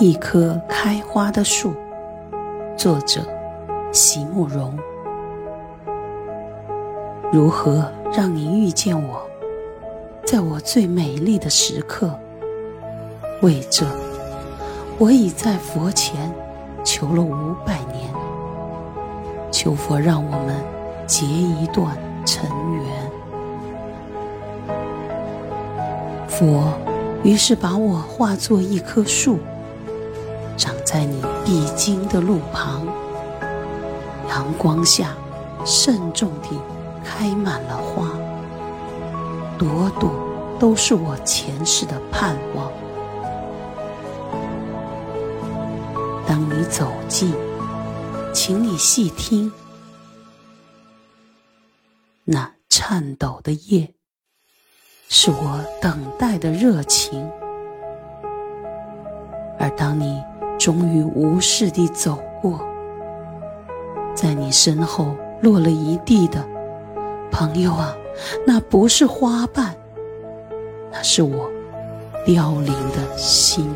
一棵开花的树，作者席慕容。如何让你遇见我，在我最美丽的时刻？为这，我已在佛前求了五百年，求佛让我们结一段尘缘。佛于是把我化作一棵树。在你必经的路旁，阳光下慎重地开满了花，朵朵都是我前世的盼望。当你走近，请你细听，那颤抖的叶，是我等待的热情，而当你。终于无视地走过，在你身后落了一地的朋友啊，那不是花瓣，那是我凋零的心。